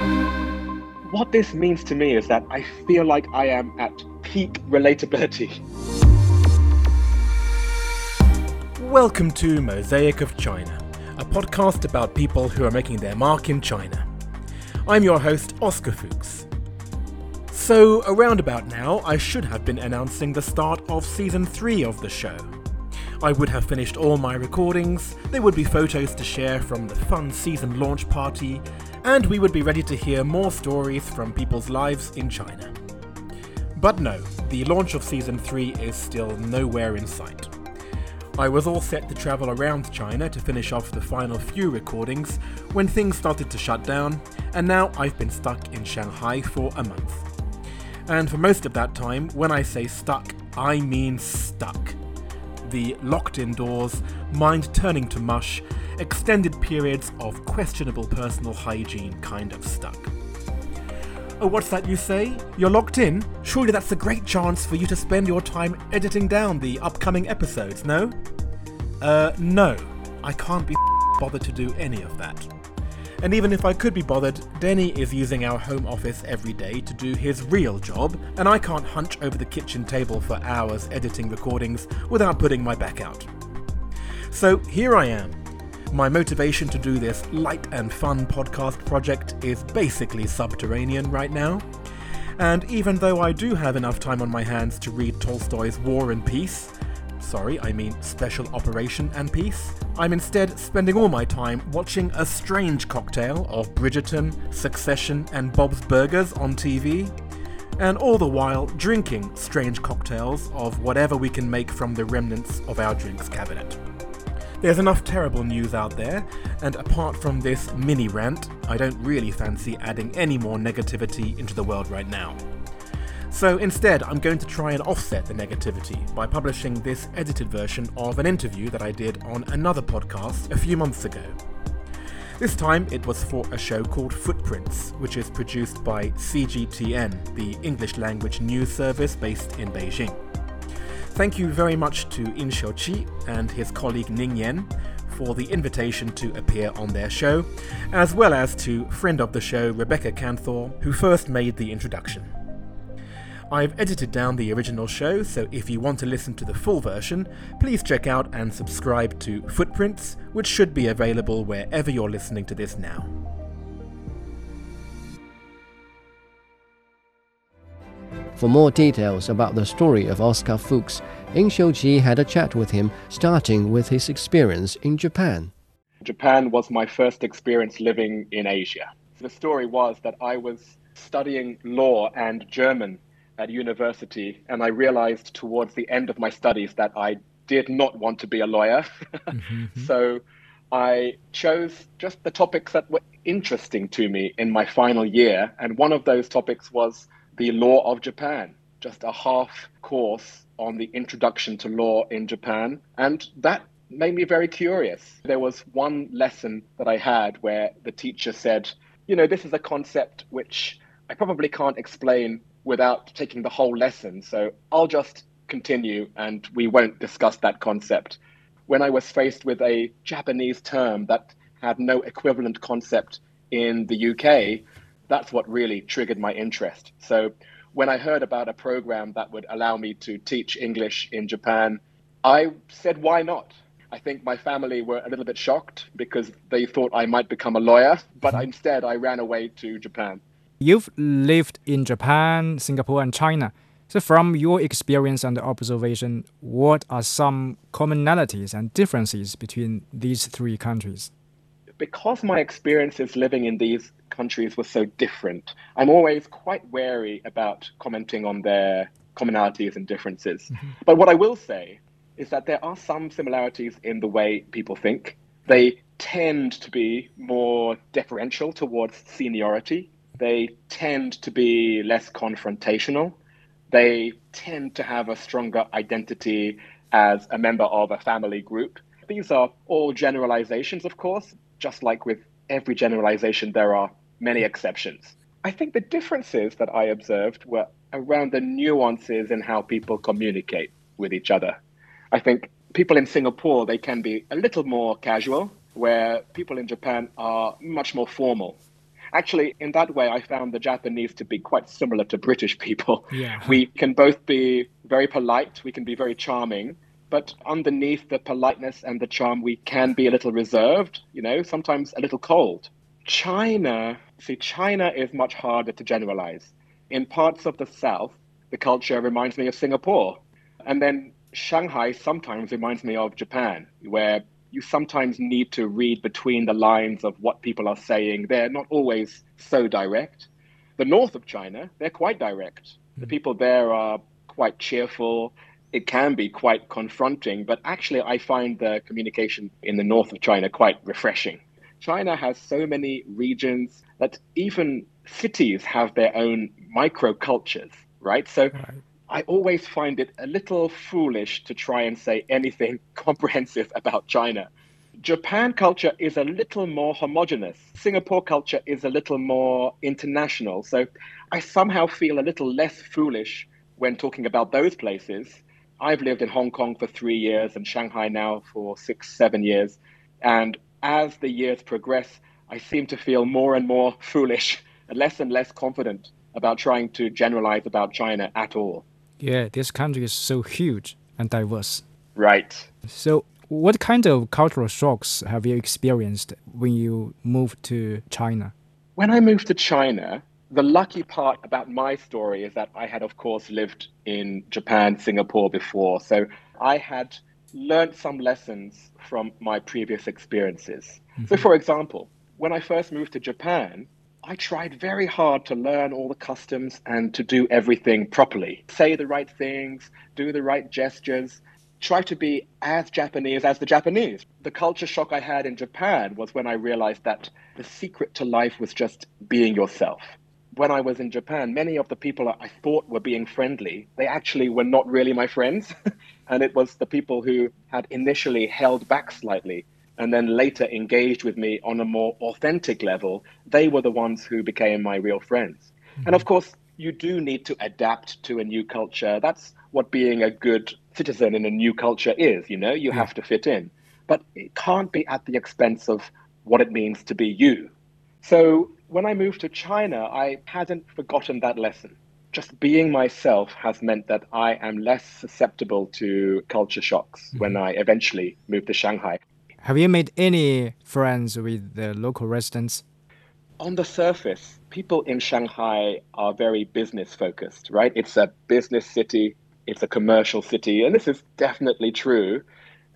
What this means to me is that I feel like I am at peak relatability. Welcome to Mosaic of China, a podcast about people who are making their mark in China. I'm your host, Oscar Fuchs. So, around about now, I should have been announcing the start of season 3 of the show. I would have finished all my recordings, there would be photos to share from the fun season launch party, and we would be ready to hear more stories from people's lives in China. But no, the launch of Season 3 is still nowhere in sight. I was all set to travel around China to finish off the final few recordings when things started to shut down, and now I've been stuck in Shanghai for a month. And for most of that time, when I say stuck, I mean stuck. The locked indoors, mind turning to mush, extended periods of questionable personal hygiene kind of stuck. Oh, what's that you say? You're locked in? Surely that's a great chance for you to spend your time editing down the upcoming episodes, no? Uh, no. I can't be bothered to do any of that. And even if I could be bothered, Denny is using our home office every day to do his real job, and I can't hunch over the kitchen table for hours editing recordings without putting my back out. So here I am, my motivation to do this light and fun podcast project is basically subterranean right now. And even though I do have enough time on my hands to read Tolstoy's War and Peace, sorry, I mean Special Operation and Peace, I'm instead spending all my time watching a strange cocktail of Bridgerton, Succession, and Bob's Burgers on TV, and all the while drinking strange cocktails of whatever we can make from the remnants of our drinks cabinet. There's enough terrible news out there, and apart from this mini rant, I don't really fancy adding any more negativity into the world right now. So instead, I'm going to try and offset the negativity by publishing this edited version of an interview that I did on another podcast a few months ago. This time it was for a show called Footprints, which is produced by CGTN, the English language news service based in Beijing. Thank you very much to In Chi and his colleague Ning Yan for the invitation to appear on their show, as well as to friend of the show Rebecca Kanthor, who first made the introduction. I've edited down the original show, so if you want to listen to the full version, please check out and subscribe to Footprints, which should be available wherever you're listening to this now. For more details about the story of Oscar Fuchs, In Xiuqi had a chat with him, starting with his experience in Japan. Japan was my first experience living in Asia. The story was that I was studying law and German at university, and I realized towards the end of my studies that I did not want to be a lawyer. mm-hmm. So I chose just the topics that were interesting to me in my final year, and one of those topics was the law of Japan, just a half course on the introduction to law in Japan. And that made me very curious. There was one lesson that I had where the teacher said, you know, this is a concept which I probably can't explain without taking the whole lesson. So I'll just continue and we won't discuss that concept. When I was faced with a Japanese term that had no equivalent concept in the UK, that's what really triggered my interest. So when I heard about a program that would allow me to teach English in Japan, I said, why not? I think my family were a little bit shocked because they thought I might become a lawyer, but mm-hmm. instead I ran away to Japan. You've lived in Japan, Singapore, and China. So, from your experience and observation, what are some commonalities and differences between these three countries? Because my experiences living in these countries were so different, I'm always quite wary about commenting on their commonalities and differences. Mm-hmm. But what I will say is that there are some similarities in the way people think. They tend to be more deferential towards seniority. They tend to be less confrontational. They tend to have a stronger identity as a member of a family group. These are all generalizations, of course. Just like with every generalization, there are many exceptions. I think the differences that I observed were around the nuances in how people communicate with each other. I think people in Singapore, they can be a little more casual, where people in Japan are much more formal. Actually, in that way, I found the Japanese to be quite similar to British people. Yeah. We can both be very polite, we can be very charming, but underneath the politeness and the charm, we can be a little reserved, you know, sometimes a little cold. China, see, China is much harder to generalize. In parts of the South, the culture reminds me of Singapore. And then Shanghai sometimes reminds me of Japan, where you sometimes need to read between the lines of what people are saying. They're not always so direct. The north of China, they're quite direct. The hmm. people there are quite cheerful. It can be quite confronting, but actually, I find the communication in the north of China quite refreshing. China has so many regions that even cities have their own microcultures, right? So Right. I always find it a little foolish to try and say anything comprehensive about China. Japan culture is a little more homogenous. Singapore culture is a little more international. So I somehow feel a little less foolish when talking about those places. I've lived in Hong Kong for three years and Shanghai now for six, seven years. And as the years progress, I seem to feel more and more foolish and less and less confident about trying to generalize about China at all. Yeah, this country is so huge and diverse. Right. So, what kind of cultural shocks have you experienced when you moved to China? When I moved to China, the lucky part about my story is that I had, of course, lived in Japan, Singapore before. So I had learned some lessons from my previous experiences. So, mm-hmm. for example, when I first moved to Japan, I tried very hard to learn all the customs and to do everything properly. Say the right things, do the right gestures, try to be as Japanese as the Japanese. The culture shock I had in Japan was when I realized that the secret to life was just being yourself. When I was in Japan, many of the people I thought were being friendly, they actually were not really my friends. and it was the people who had initially held back slightly and then later engaged with me on a more authentic level, they were the ones who became my real friends. And mm-hmm. of course, you do need to adapt to a new culture. That's what being a good citizen in a new culture is, you know, you have to fit in. But it can't be at the expense of what it means to be you. So when I moved to China, I hadn't forgotten that lesson. Just being myself has meant that I am less susceptible to culture shocks mm-hmm. when I eventually moved to Shanghai. Have you made any friends with the local residents? on the surface, people in Shanghai are very business focused, right? It's a business city, it's a commercial city, and this is definitely true.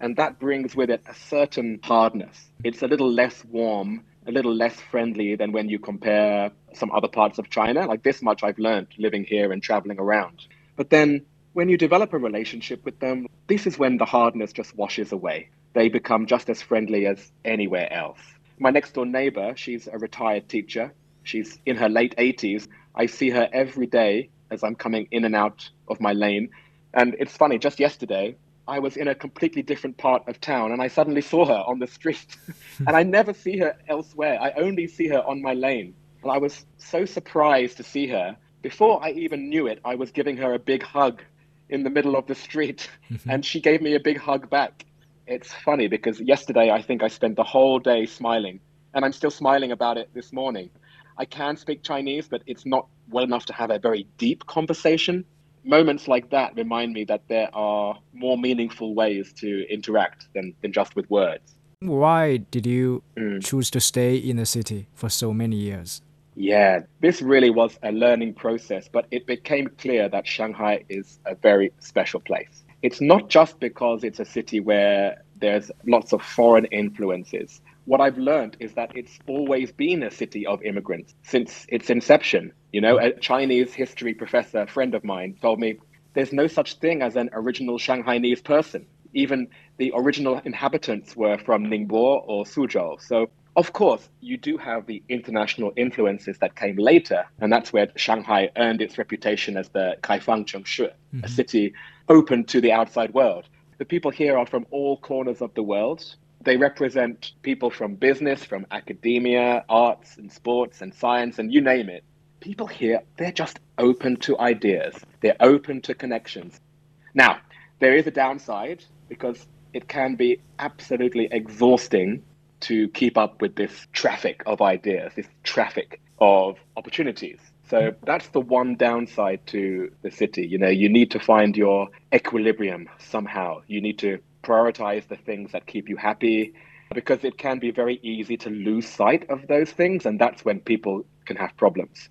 And that brings with it a certain hardness. It's a little less warm, a little less friendly than when you compare some other parts of China. Like this much I've learned living here and traveling around. But then when you develop a relationship with them, this is when the hardness just washes away. They become just as friendly as anywhere else. My next door neighbor, she's a retired teacher. She's in her late 80s. I see her every day as I'm coming in and out of my lane. And it's funny, just yesterday, I was in a completely different part of town and I suddenly saw her on the street. and I never see her elsewhere. I only see her on my lane. And I was so surprised to see her. Before I even knew it, I was giving her a big hug in the middle of the street. Mm-hmm. and she gave me a big hug back. It's funny because yesterday I think I spent the whole day smiling. And I'm still smiling about it this morning. I can speak Chinese, but it's not well enough to have a very deep conversation. Moments like that remind me that there are more meaningful ways to interact than, than just with words. Why did you Mm. choose to stay in the city for so many years? Yeah, this really was a learning process, but it became clear that Shanghai is a very special place. It's not just because it's a city where there's lots of foreign influences. What I've learned is that it's always been a city of immigrants since its inception. You know, a Chinese history professor, a friend of mine, told me there's no such thing as an original Shanghainese person. Even the original inhabitants were from Ningbo or Suzhou. So, of course, you do have the international influences that came later, and that's where Shanghai earned its reputation as the Kaifang Chengshi, a mm-hmm. city open to the outside world. The people here are from all corners of the world. They represent people from business, from academia, arts and sports and science, and you name it. People here, they're just open to ideas. They're open to connections. Now, there is a downside because it can be absolutely exhausting to keep up with this traffic of ideas, this traffic of opportunities. So that's the one downside to the city. You know, you need to find your equilibrium somehow. You need to prioritize the things that keep you happy because it can be very easy to lose sight of those things. And that's when people can have problems.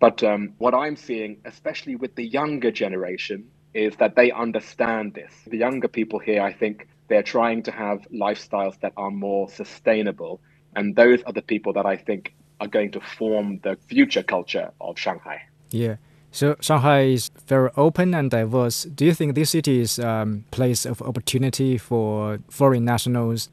But um, what I'm seeing, especially with the younger generation, is that they understand this. The younger people here, I think, they're trying to have lifestyles that are more sustainable. And those are the people that I think are going to form the future culture of Shanghai. Yeah. So Shanghai is very open and diverse. Do you think this city is a um, place of opportunity for foreign nationals?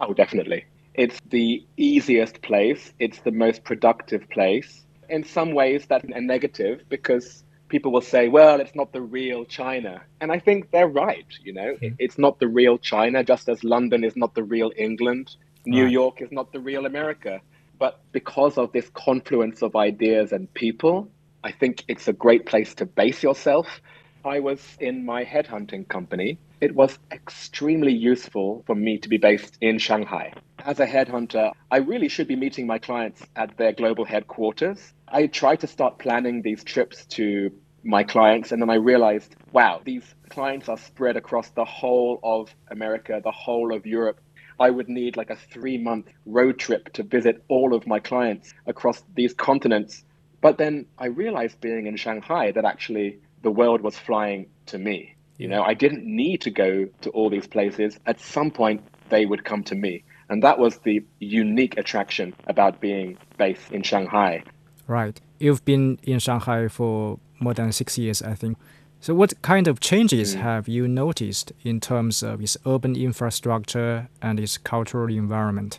Oh, definitely. It's the easiest place. It's the most productive place. In some ways, that's a negative because people will say, well, it's not the real China. And I think they're right. You know, mm-hmm. it's not the real China, just as London is not the real England, New right. York is not the real America. But because of this confluence of ideas and people, I think it's a great place to base yourself. I was in my headhunting company. It was extremely useful for me to be based in Shanghai. As a headhunter, I really should be meeting my clients at their global headquarters. I tried to start planning these trips to my clients, and then I realized, wow, these clients are spread across the whole of America, the whole of Europe, I would need like a three month road trip to visit all of my clients across these continents. But then I realized being in Shanghai that actually the world was flying to me. You know, I didn't need to go to all these places. At some point, they would come to me. And that was the unique attraction about being based in Shanghai. Right. You've been in Shanghai for more than six years, I think. So, what kind of changes mm. have you noticed in terms of its urban infrastructure and its cultural environment?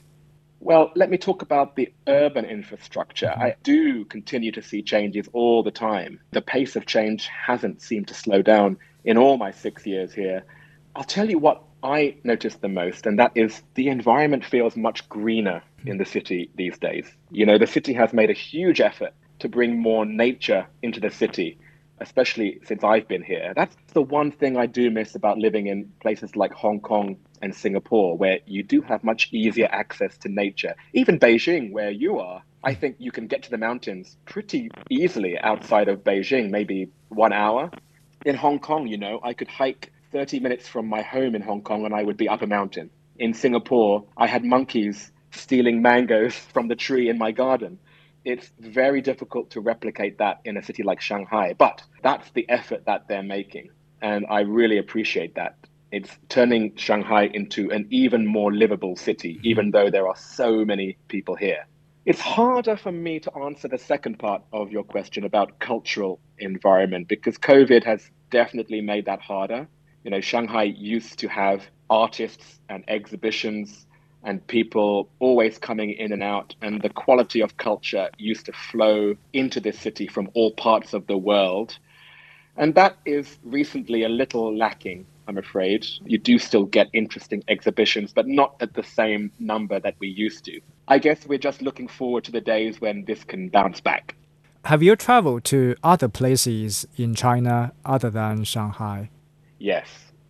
Well, let me talk about the urban infrastructure. I do continue to see changes all the time. The pace of change hasn't seemed to slow down in all my six years here. I'll tell you what I noticed the most, and that is the environment feels much greener in the city these days. You know, the city has made a huge effort to bring more nature into the city especially since I've been here. That's the one thing I do miss about living in places like Hong Kong and Singapore, where you do have much easier access to nature. Even Beijing, where you are, I think you can get to the mountains pretty easily outside of Beijing, maybe one hour. In Hong Kong, you know, I could hike 30 minutes from my home in Hong Kong and I would be up a mountain. In Singapore, I had monkeys stealing mangoes from the tree in my garden it's very difficult to replicate that in a city like Shanghai. But that's the effort that they're making. And I really appreciate that. It's turning Shanghai into an even more livable city, mm-hmm. even though there are so many people here. It's harder for me to answer the second part of your question about cultural environment because COVID has definitely made that harder. You know, Shanghai used to have artists and exhibitions and people always coming in and out. And the quality of culture used to flow into this city from all parts of the world. And that is recently a little lacking, I'm afraid. You do still get interesting exhibitions, but not at the same number that we used to. I guess we're just looking forward to the days when this can bounce back. Have you traveled to other places in China other than Shanghai? Yes.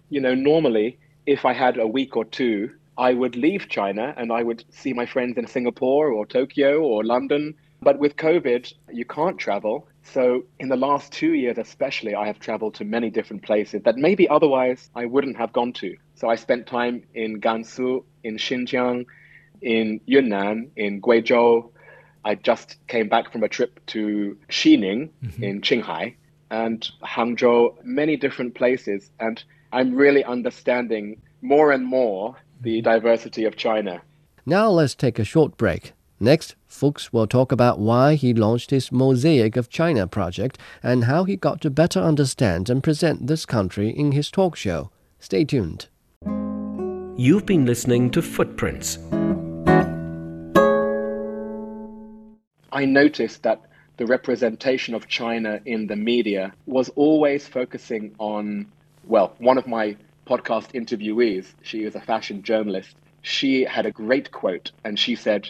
You know, normally, if I had a week or two I would leave China and I would see my friends in Singapore or Tokyo or London. But with COVID, you can't travel. So, in the last two years, especially, I have traveled to many different places that maybe otherwise I wouldn't have gone to. So, I spent time in Gansu, in Xinjiang, in Yunnan, in Guizhou. I just came back from a trip to Xining mm-hmm. in Qinghai and Hangzhou, many different places. And I'm really understanding more and more the diversity of China. Now let's take a short break. Next, Fuchs will talk about why he launched his Mosaic of China project and how he got to better understand and present this country in his talk show. Stay tuned. You've been listening to Footprints. I noticed that the representation of China in the media was always focusing on, well, one of my podcast interviewees, she is a fashion journalist, she had a great quote and she said,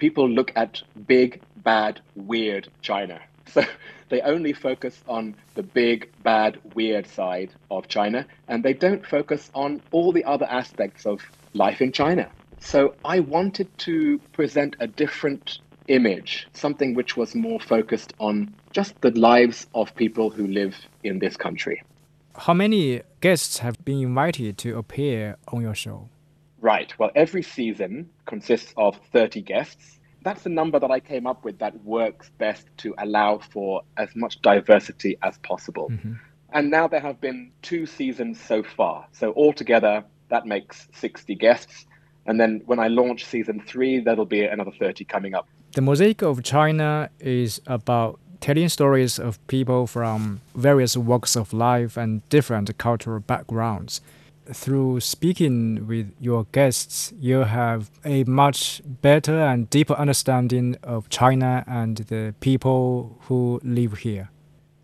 People look at big, bad, weird China. So they only focus on the big, bad, weird side of China and they don't focus on all the other aspects of life in China. So I wanted to present a different image, something which was more focused on just the lives of people who live in this country. How many guests have been invited to appear on your show? Right. Well, every season consists of 30 guests. That's the number that I came up with that works best to allow for as much diversity as possible. Mm-hmm. And now there have been two seasons so far. So altogether, that makes 60 guests. And then when I launch season three, there'll be another 30 coming up. The Mosaic of China is about telling stories of people from various walks of life and different cultural backgrounds. Through speaking with your guests, you have a much better and deeper understanding of China and the people who live here.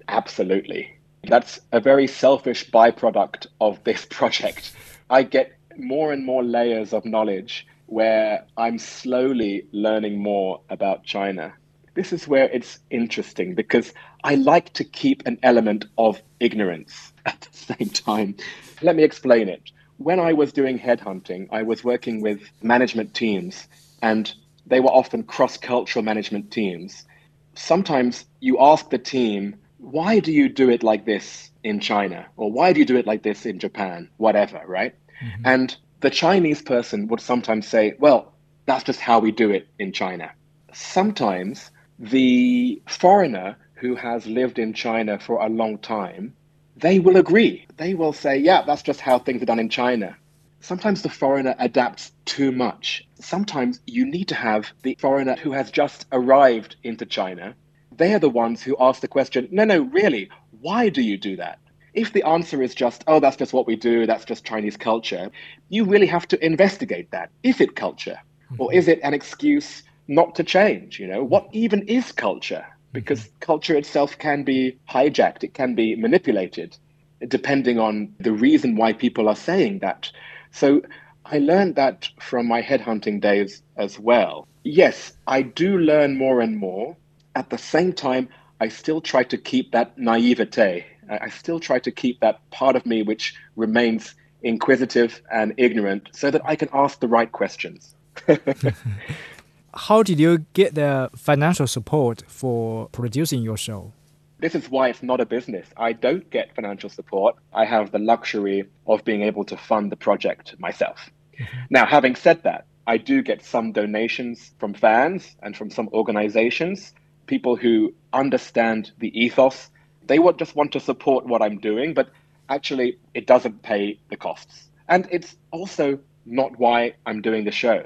Absolutely. That's a very selfish byproduct of this project. I get more and more layers of knowledge where I'm slowly learning more about China. This is where it's interesting because I like to keep an element of ignorance at the same time. Let me explain it. When I was doing headhunting, I was working with management teams, and they were often cross cultural management teams. Sometimes you ask the team, why do you do it like this in China? Or why do you do it like this in Japan? Whatever, right? Mm-hmm. And the Chinese person would sometimes say, well, that's just how we do it in China. Sometimes the foreigner who has lived in China for a long time, they will agree. They will say, yeah, that's just how things are done in China. Sometimes the foreigner adapts too much. Sometimes you need to have the foreigner who has just arrived into China. They are the ones who ask the question, no, no, really, why do you do that? If the answer is just, oh, that's just what we do, that's just Chinese culture, you really have to investigate that. Is it culture? Or mm-hmm. is it an excuse not to change? You know, what even is culture? Because culture itself can be hijacked, it can be manipulated, depending on the reason why people are saying that. So I learned that from my headhunting days as well. Yes, I do learn more and more. At the same time, I still try to keep that naivete I still try to keep that part of me which remains inquisitive and ignorant so that I can ask the right questions. How did you get the financial support for producing your show? This is why it's not a business. I don't get financial support. I have the luxury of being able to fund the project myself. Mm-hmm. Now, having said that, I do get some donations from fans and from some organizations, people who understand the ethos they would just want to support what I'm doing, but actually it doesn't pay the costs. And it's also not why I'm doing the show.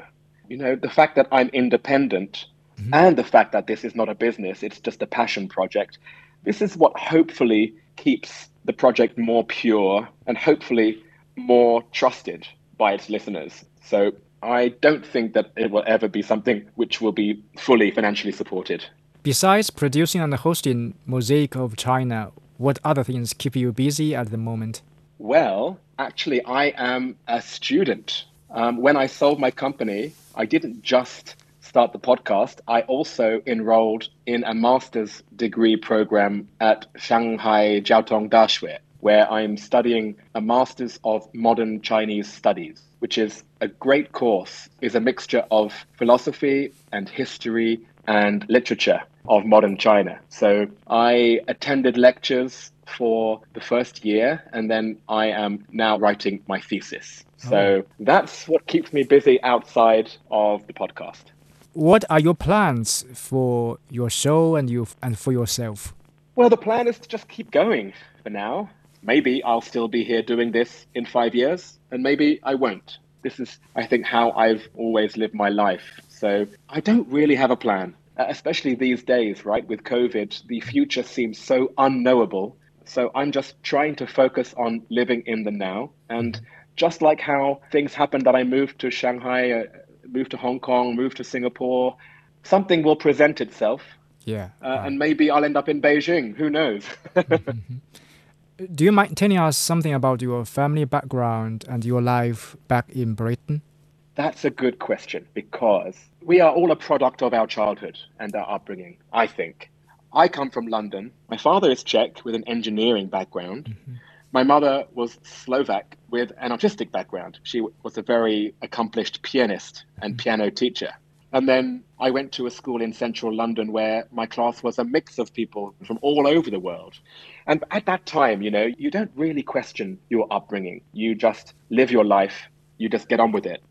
You know, the fact that I'm independent mm-hmm. and the fact that this is not a business, it's just a passion project. This is what hopefully keeps the project more pure and hopefully more trusted by its listeners. So I don't think that it will ever be something which will be fully financially supported. Besides producing and hosting Mosaic of China, what other things keep you busy at the moment? Well, actually, I am a student. Um, when I sold my company, I didn't just start the podcast. I also enrolled in a master's degree program at Shanghai Jiaotong Daxue, where I'm studying a master's of modern Chinese studies, which is a great course. is a mixture of philosophy and history and literature of modern China. So I attended lectures for the first year, and then I am now writing my thesis. So oh. that's what keeps me busy outside of the podcast. What are your plans for your show and you and for yourself? Well, the plan is to just keep going for now. Maybe I'll still be here doing this in five years, and maybe I won't. This is, I think, how I've always lived my life. So I don't really have a plan. Uh, especially these days, right, with COVID, the future seems so unknowable. So I'm just trying to focus on living in the now. And just like how things happened that I moved to Shanghai, uh, moved to Hong Kong, moved to Singapore, something will present itself. Yeah. Uh, And maybe I'll end up in Beijing. Who knows? mm-hmm. Do you mind telling us something about your family background and your life back in Britain? That's a good question because we are all a product of our childhood and our upbringing, I think. I come from London. My father is Czech with an engineering background. Mm-hmm. My mother was Slovak with an artistic background. She was a very accomplished pianist and mm-hmm. piano teacher. And then I went to a school in central London where my class was a mix of people from all over the world. And at that time, you know, you don't really question your upbringing. You just live your life, you just get on with it.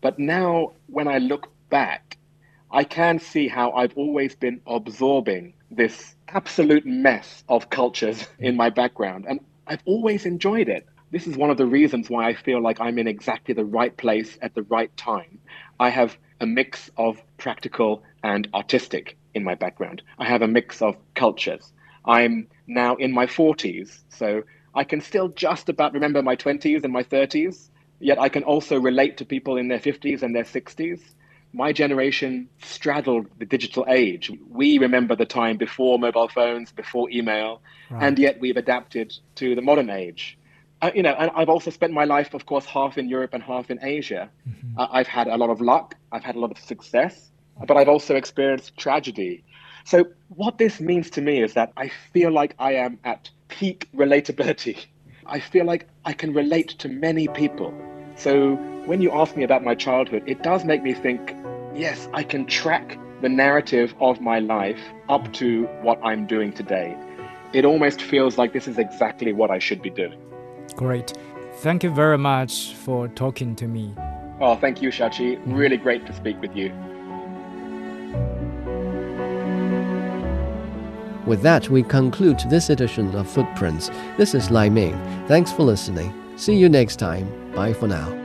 But now, when I look back, I can see how I've always been absorbing this absolute mess of cultures in my background. And I've always enjoyed it. This is one of the reasons why I feel like I'm in exactly the right place at the right time. I have a mix of practical and artistic in my background. I have a mix of cultures. I'm now in my 40s, so I can still just about remember my 20s and my 30s, yet I can also relate to people in their 50s and their 60s. My generation straddled the digital age. We remember the time before mobile phones, before email, right. and yet we've adapted to the modern age uh, you know, and I've also spent my life, of course, half in Europe and half in Asia. Mm-hmm. Uh, I've had a lot of luck, I've had a lot of success, but I've also experienced tragedy. So, what this means to me is that I feel like I am at peak relatability. I feel like I can relate to many people. So, when you ask me about my childhood, it does make me think yes, I can track the narrative of my life up to what I'm doing today. It almost feels like this is exactly what I should be doing. Great. Thank you very much for talking to me. Oh, thank you, Shachi. Mm-hmm. Really great to speak with you. With that, we conclude this edition of Footprints. This is Lai Ming. Thanks for listening. See you next time. Bye for now.